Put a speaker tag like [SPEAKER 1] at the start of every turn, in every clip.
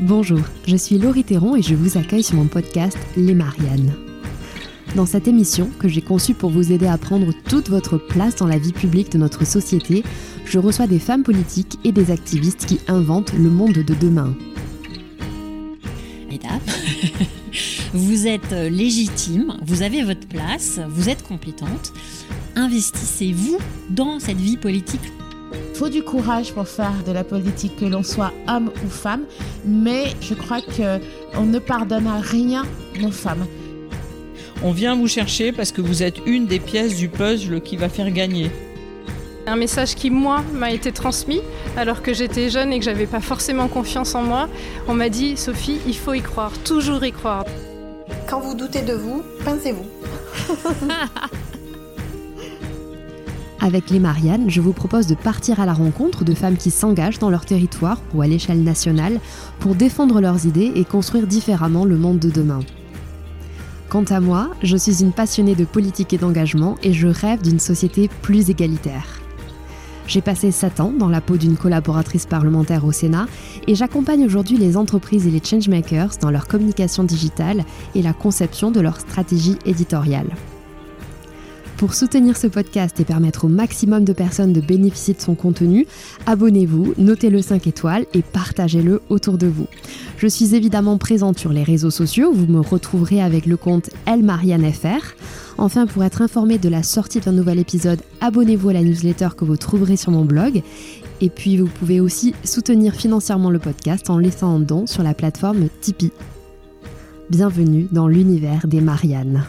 [SPEAKER 1] Bonjour, je suis Laurie Théron et je vous accueille sur mon podcast Les Mariannes. Dans cette émission, que j'ai conçue pour vous aider à prendre toute votre place dans la vie publique de notre société, je reçois des femmes politiques et des activistes qui inventent le monde de demain.
[SPEAKER 2] Mesdames, vous êtes légitime, vous avez votre place, vous êtes compétente. Investissez-vous dans cette vie politique
[SPEAKER 3] faut du courage pour faire de la politique, que l'on soit homme ou femme, mais je crois qu'on ne pardonne à rien nos femmes.
[SPEAKER 4] On vient vous chercher parce que vous êtes une des pièces du puzzle qui va faire gagner.
[SPEAKER 5] Un message qui, moi, m'a été transmis alors que j'étais jeune et que j'avais pas forcément confiance en moi. On m'a dit, Sophie, il faut y croire, toujours y croire.
[SPEAKER 6] Quand vous doutez de vous, pincez-vous.
[SPEAKER 1] Avec les Mariannes, je vous propose de partir à la rencontre de femmes qui s'engagent dans leur territoire ou à l'échelle nationale pour défendre leurs idées et construire différemment le monde de demain. Quant à moi, je suis une passionnée de politique et d'engagement et je rêve d'une société plus égalitaire. J'ai passé 7 ans dans la peau d'une collaboratrice parlementaire au Sénat et j'accompagne aujourd'hui les entreprises et les changemakers dans leur communication digitale et la conception de leur stratégie éditoriale. Pour soutenir ce podcast et permettre au maximum de personnes de bénéficier de son contenu, abonnez-vous, notez-le 5 étoiles et partagez-le autour de vous. Je suis évidemment présente sur les réseaux sociaux, vous me retrouverez avec le compte ElMarianneFR. Enfin, pour être informé de la sortie d'un nouvel épisode, abonnez-vous à la newsletter que vous trouverez sur mon blog. Et puis, vous pouvez aussi soutenir financièrement le podcast en laissant un don sur la plateforme Tipeee. Bienvenue dans l'univers des Mariannes.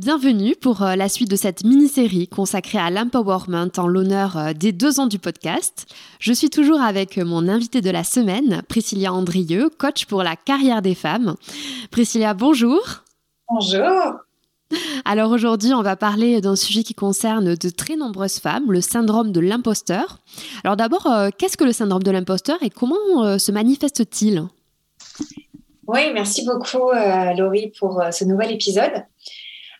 [SPEAKER 1] Bienvenue pour euh, la suite de cette mini-série consacrée à l'empowerment en l'honneur euh, des deux ans du podcast. Je suis toujours avec mon invité de la semaine, Priscilla Andrieux, coach pour la carrière des femmes. Priscilla, bonjour.
[SPEAKER 7] Bonjour.
[SPEAKER 1] Alors aujourd'hui, on va parler d'un sujet qui concerne de très nombreuses femmes, le syndrome de l'imposteur. Alors d'abord, euh, qu'est-ce que le syndrome de l'imposteur et comment se manifeste-t-il?
[SPEAKER 7] Oui, merci beaucoup Laurie pour ce nouvel épisode.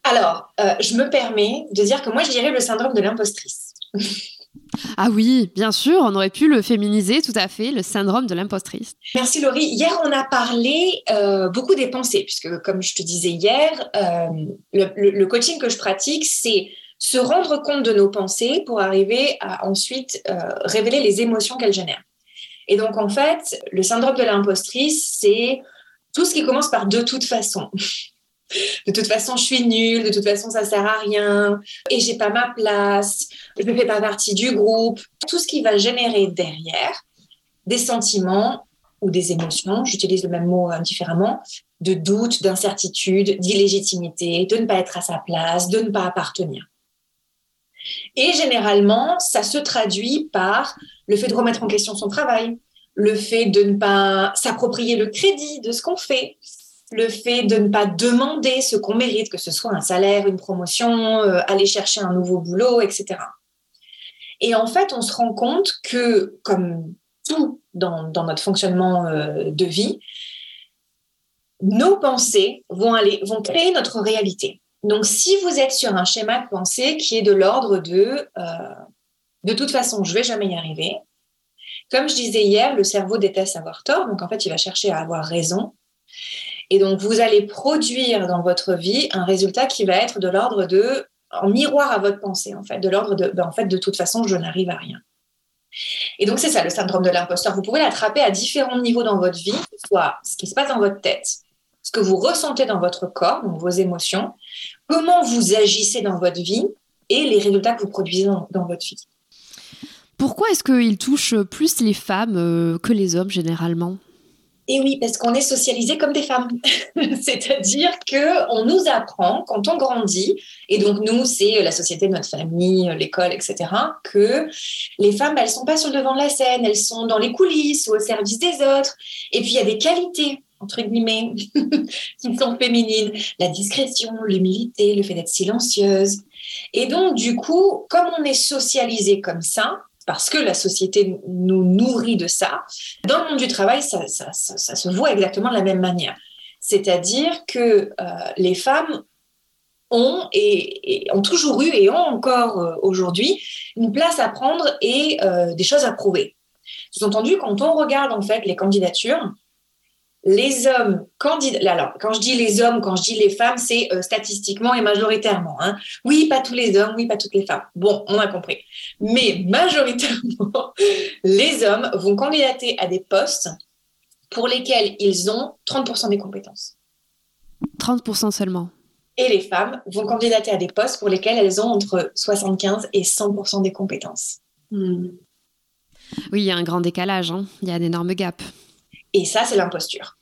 [SPEAKER 7] Alors, euh, je me permets de dire que moi, je dirais le syndrome de l'impostrice.
[SPEAKER 1] Ah oui, bien sûr, on aurait pu le féminiser tout à fait, le syndrome de l'impostrice.
[SPEAKER 7] Merci Laurie. Hier, on a parlé euh, beaucoup des pensées, puisque comme je te disais hier, euh, le, coaching que je pratique, c'est se rendre compte de nos pensées pour arriver à ensuite révéler les émotions qu'elles génèrent. Et donc, en fait, le syndrome de l'impostrice, c'est tout ce qui commence par de toute façon de toute façon, je suis nulle, de toute façon, ça sert à rien, et j'ai pas ma place, je ne fais pas partie du groupe. Tout ce qui va générer derrière des sentiments ou des émotions, j'utilise le même mot indifféremment, de doute, d'incertitude, d'illégitimité, de ne pas être à sa place, de ne pas appartenir. Et généralement, ça se traduit par le fait de remettre en question son travail, le fait de ne pas s'approprier le crédit de ce qu'on fait, le fait de ne pas demander ce qu'on mérite, que ce soit un salaire, une promotion, euh, aller chercher un nouveau boulot, etc. Et en fait, on se rend compte que, comme tout dans, notre fonctionnement euh, de vie, nos pensées vont, aller, vont créer notre réalité. Donc, si vous êtes sur un schéma de pensée qui est de l'ordre de euh, de toute façon, je vais jamais y arriver. Comme je disais hier, le cerveau déteste avoir tort, donc en fait, il va chercher à avoir raison. Et donc, vous allez produire dans votre vie un résultat qui va être de l'ordre de, en miroir à votre pensée, en fait, de l'ordre de, ben, en fait, de toute façon, je n'arrive à rien. Et donc, c'est ça le syndrome de l'imposteur. Vous pouvez l'attraper à différents niveaux dans votre vie, soit ce qui se passe dans votre tête, ce que vous ressentez dans votre corps, donc vos émotions, comment vous agissez dans votre vie et les résultats que vous produisez dans, dans votre vie.
[SPEAKER 1] Pourquoi est-ce qu'il touche plus les femmes euh, que les hommes généralement?
[SPEAKER 7] Et oui, parce qu'on est socialisé comme des femmes. C'est-à-dire que on nous apprend quand on grandit, et donc nous, c'est la société notre famille, l'école, etc., que les femmes, elles sont pas sur le devant de la scène, elles sont dans les coulisses ou au service des autres. Et puis il y a des qualités entre guillemets, qui sont féminines, la discrétion, l'humilité, le fait d'être silencieuse. Et donc, du coup, comme on est socialisé comme ça, parce que la société nous nourrit de ça. Dans le monde du travail, ça, se voit exactement de la même manière. C'est-à-dire que euh, les femmes ont, et, ont toujours eu et ont encore aujourd'hui une place à prendre et des choses à prouver. Sous-entendu, quand on regarde en fait les candidatures, les hommes candidats, alors quand je dis les hommes, quand je dis les femmes, c'est euh, statistiquement et majoritairement. Hein. Oui, pas tous les hommes, oui, pas toutes les femmes. Bon, on a compris. Mais majoritairement, les hommes vont candidater à des postes pour lesquels ils ont 30% des compétences.
[SPEAKER 1] 30% seulement.
[SPEAKER 7] Et les femmes vont candidater à des postes pour lesquels elles ont entre 75 et 100% des compétences.
[SPEAKER 1] Hmm. Oui, il y a un grand décalage, hein. il y a un énorme gap.
[SPEAKER 7] Et ça, c'est l'imposture.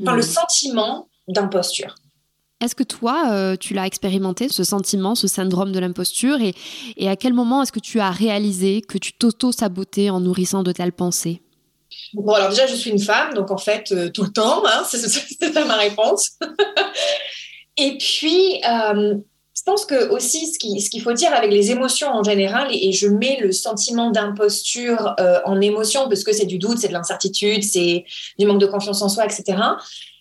[SPEAKER 7] Enfin, le hmm. sentiment d'imposture.
[SPEAKER 1] Est-ce que toi, euh, tu l'as expérimenté, ce sentiment, ce syndrome de l'imposture et, et, à quel moment est-ce que tu as réalisé que tu t'auto-sabotais en nourrissant de telles pensées?
[SPEAKER 7] Bon, alors déjà, je suis une femme, donc en fait, euh, tout le temps, hein, c'est ça ma réponse. et puis, euh, je pense que aussi, ce qu'il faut dire avec les émotions en général, et, je mets le sentiment d'imposture euh, en émotion parce que c'est du doute, c'est de l'incertitude, c'est du manque de confiance en soi, etc.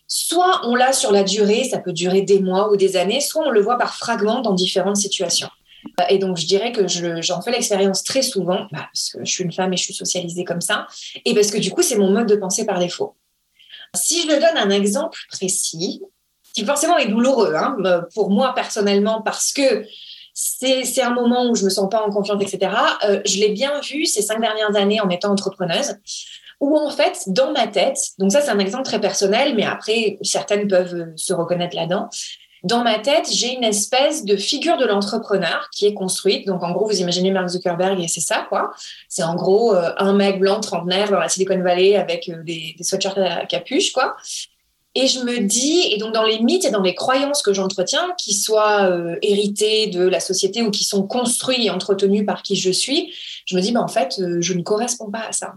[SPEAKER 7] Soit on l'a sur la durée, ça peut durer des mois ou des années, soit on le voit par fragments dans différentes situations. Et donc, je dirais que j'en fais l'expérience très souvent, bah, parce que je suis une femme et je suis socialisée comme ça, et parce que du coup, c'est mon mode de pensée par défaut. Si je donne un exemple précis, qui forcément est douloureux hein, euh, pour moi personnellement parce que c'est un moment où je me sens pas en confiance, etc. Euh, je l'ai bien vu ces cinq dernières années en étant entrepreneuse, où en fait, dans ma tête, donc ça c'est un exemple très personnel, mais après, certaines peuvent euh, se reconnaître là-dedans. Dans ma tête, j'ai une espèce de figure de l'entrepreneur qui est construite. Donc, en gros, vous imaginez Mark Zuckerberg et c'est ça, quoi. C'est en gros un mec blanc trentenaire dans la Silicon Valley avec des, des sweatshirts à capuche, quoi. Et je me dis, et donc dans les mythes et dans les croyances que j'entretiens, qui soient euh, héritées de la société ou qui sont construits et entretenus par qui je suis, je me dis, bah, en fait, euh, je ne corresponds pas à ça.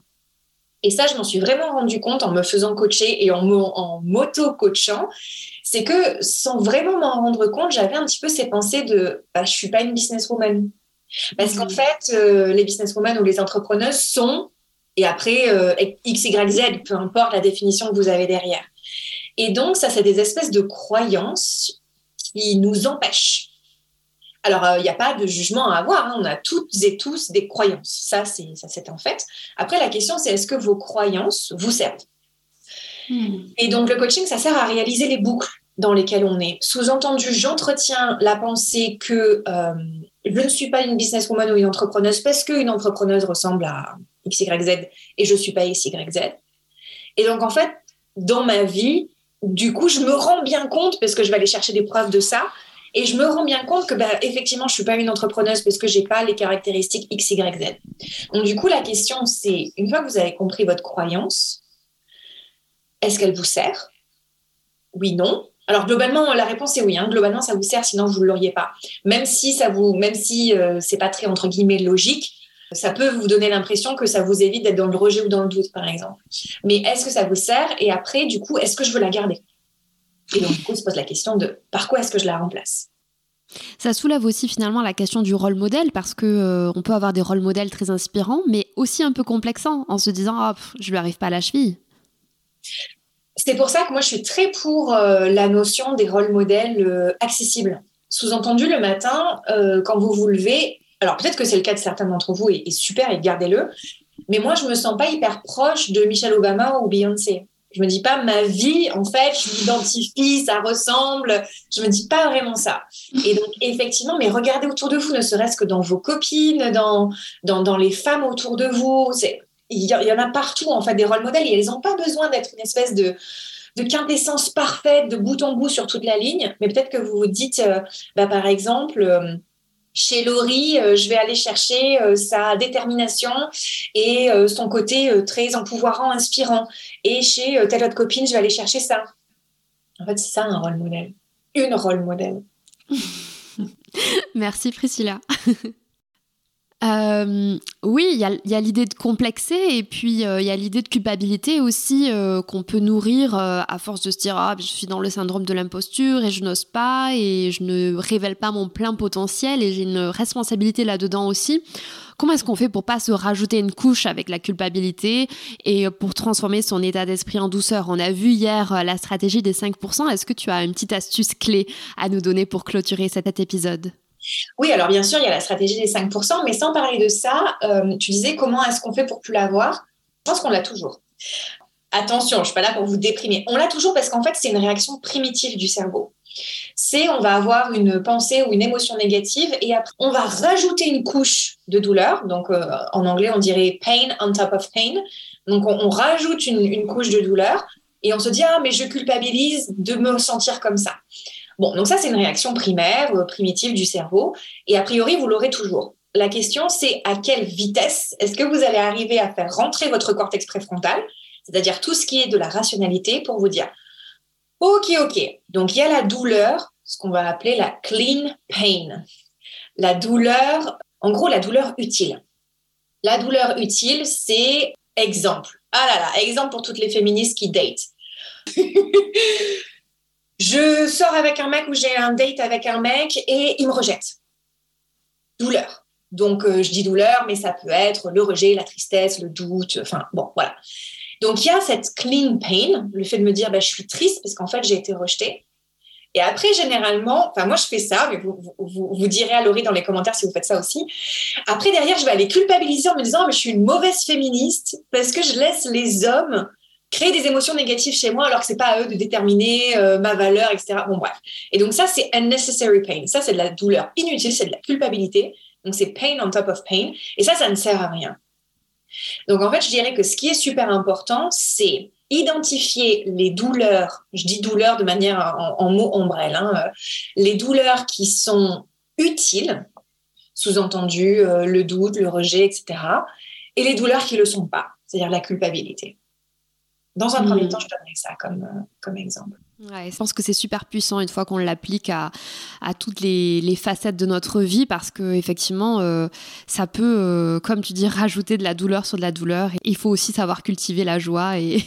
[SPEAKER 7] Et ça, je m'en suis vraiment rendu compte en me faisant coacher et en m'auto-coachant. C'est que sans vraiment m'en rendre compte, j'avais un petit peu ces pensées de bah, je suis pas une businesswoman. Parce qu'en mmh. fait, euh, les businesswomen ou les entrepreneuses sont, et après, X, Y, Z, peu importe la définition que vous avez derrière. Et donc, ça, c'est des espèces de croyances qui nous empêchent. Alors, il euh, n'y a pas de jugement à avoir. Hein. On a toutes et tous des croyances. Ça, c'est ça, c'est un fait. Après, la question, c'est est-ce que vos croyances vous servent? Hmm. Et donc, le coaching, ça sert à réaliser les boucles dans lesquelles on est. Sous-entendu, j'entretiens la pensée que euh, je ne suis pas une businesswoman ou une entrepreneuse parce qu'une entrepreneuse ressemble à XYZ et je ne suis pas XYZ. Et donc, en fait, dans ma vie, du coup, je me rends bien compte, parce que je vais aller chercher des preuves de ça, et je me rends bien compte que, bah, effectivement, je suis pas une entrepreneuse parce que j'ai pas les caractéristiques X, Y, Z. Donc, du coup, la question, c'est, une fois que vous avez compris votre croyance, est-ce qu'elle vous sert? Oui, non. Alors, globalement, la réponse est oui. Hein. Globalement, ça vous sert, sinon vous ne l'auriez pas. Même si ça vous, même si euh, c'est pas très, entre guillemets, logique, ça peut vous donner l'impression que ça vous évite d'être dans le rejet ou dans le doute, par exemple. Mais est-ce que ça vous sert Et après, du coup, est-ce que je veux la garder? Et donc, du coup, se pose la question de par quoi est-ce que je la remplace?
[SPEAKER 1] Ça soulève aussi finalement la question du rôle modèle parce que euh, on peut avoir des rôles modèles très inspirants, mais aussi un peu complexants en se disant oh, je lui arrive pas à la cheville.
[SPEAKER 7] C'est pour ça que moi je suis très pour euh, la notion des rôles modèles euh, accessibles. Sous-entendu le matin, quand vous vous levez, alors peut-être que c'est le cas de certains d'entre vous et, super et gardez-le, mais moi je me sens pas hyper proche de Michelle Obama ou Beyoncé. Je me dis pas ma vie, en fait, je m'identifie, ça ressemble. Je me dis pas vraiment ça. Et donc, effectivement, mais regardez autour de vous, ne serait-ce que dans vos copines, dans, dans, les femmes autour de vous. Il y, y, en a partout, en fait, des rôles modèles. Et elles n'ont pas besoin d'être une espèce de, de quintessence parfaite, de bout en bout sur toute la ligne. Mais peut-être que vous vous dites, euh, bah, par exemple, euh, chez Laurie, euh, je vais aller chercher euh, sa détermination et euh, son côté très empouvoirant, inspirant. Et chez telle autre copine, je vais aller chercher ça. En fait, c'est ça un rôle modèle. Une rôle modèle.
[SPEAKER 1] Merci Priscilla. Euh, oui, il y a, l'idée de complexer et puis euh, il y a l'idée de culpabilité aussi euh, qu'on peut nourrir à force de se dire ah je suis dans le syndrome de l'imposture et je n'ose pas et je ne révèle pas mon plein potentiel et j'ai une responsabilité là-dedans aussi. Comment est-ce qu'on fait pour pas se rajouter une couche avec la culpabilité et pour transformer son état d'esprit en douceur? On a vu hier la stratégie des 5%. Est-ce que tu as une petite astuce clé à nous donner pour clôturer cet épisode?
[SPEAKER 7] Oui, alors bien sûr, il y a la stratégie des 5%, mais sans parler de ça, euh, tu disais comment est-ce qu'on fait pour plus l'avoir? Je pense qu'on l'a toujours. Attention, je ne suis pas là pour vous déprimer. On l'a toujours parce qu'en fait, c'est une réaction primitive du cerveau. C'est on va avoir une pensée ou une émotion négative et après, on va rajouter une couche de douleur. Donc, euh, en anglais, on dirait pain on top of pain. Donc, on, rajoute une, une couche de douleur et on se dit, ah, mais je culpabilise de me sentir comme ça. Bon, donc ça, c'est une réaction primaire, primitive du cerveau. Et a priori, vous l'aurez toujours. La question, c'est à quelle vitesse est-ce que vous allez arriver à faire rentrer votre cortex préfrontal, c'est-à-dire tout ce qui est de la rationalité, pour vous dire, OK, OK, donc il y a la douleur, ce qu'on va appeler la clean pain. La douleur, en gros, la douleur utile. La douleur utile, c'est exemple. Ah là là, exemple pour toutes les féministes qui datent. Je sors avec un mec ou j'ai un date avec un mec et il me rejette. Douleur. Donc, euh, je dis douleur, mais ça peut être le rejet, la tristesse, le doute, enfin, bon, voilà. Donc, il y a cette clean pain, le fait de me dire, bah, je suis triste parce qu'en fait, j'ai été rejetée. Et après, généralement, enfin, moi, je fais ça, mais vous, vous, vous, direz à Laurie dans les commentaires si vous faites ça aussi. Après, derrière, je vais aller culpabiliser en me disant, mais je suis une mauvaise féministe parce que je laisse les hommes créer des émotions négatives chez moi alors que c'est pas à eux de déterminer euh, ma valeur, etc. Bon, bref. Et donc, ça, c'est unnecessary pain. Ça, c'est de la douleur inutile, c'est de la culpabilité. Donc, c'est pain on top of pain. Et ça, ça ne sert à rien. Donc, en fait, je dirais que ce qui est super important, c'est identifier les douleurs, je dis douleurs de manière en, mots ombrelle, hein, euh, les douleurs qui sont utiles, sous-entendu euh, le doute, le rejet, etc., et les douleurs qui ne le sont pas, c'est-à-dire la culpabilité. Dans un premier mm. temps, je donnerais ça comme, euh, comme exemple.
[SPEAKER 1] Ouais, je pense que c'est super puissant une fois qu'on l'applique à, à, toutes les, les, facettes de notre vie parce que effectivement, euh, ça peut, euh, comme tu dis, rajouter de la douleur sur de la douleur. Et il faut aussi savoir cultiver la joie et,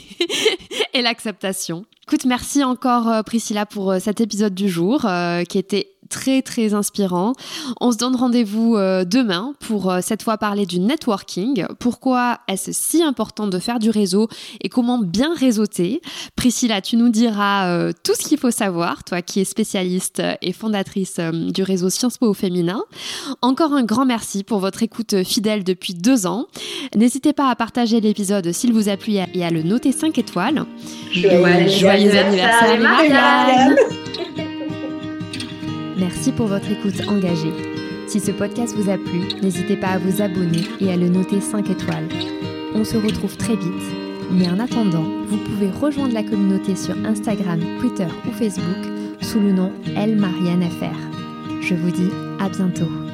[SPEAKER 1] et l'acceptation. Écoute, merci encore Priscilla pour cet épisode du jour qui était très très inspirant. On se donne rendez-vous euh, demain pour euh, cette fois parler du networking. Pourquoi est-ce si important de faire du réseau et comment bien réseauter? Priscilla, tu nous diras euh, tout ce qu'il faut savoir, toi qui es spécialiste et fondatrice du réseau Sciences Po au féminin. Encore un grand merci pour votre écoute fidèle depuis deux ans. N'hésitez pas à partager l'épisode s'il vous a plu et à le noter 5 étoiles.
[SPEAKER 7] Joyeux, anniversaire, Marianne
[SPEAKER 1] Merci pour votre écoute engagée. Si ce podcast vous a plu, n'hésitez pas à vous abonner et à le noter 5 étoiles. On se retrouve très vite, mais en attendant, vous pouvez rejoindre la communauté sur Instagram, Twitter ou Facebook sous le nom Elle Marianne Je vous dis à bientôt.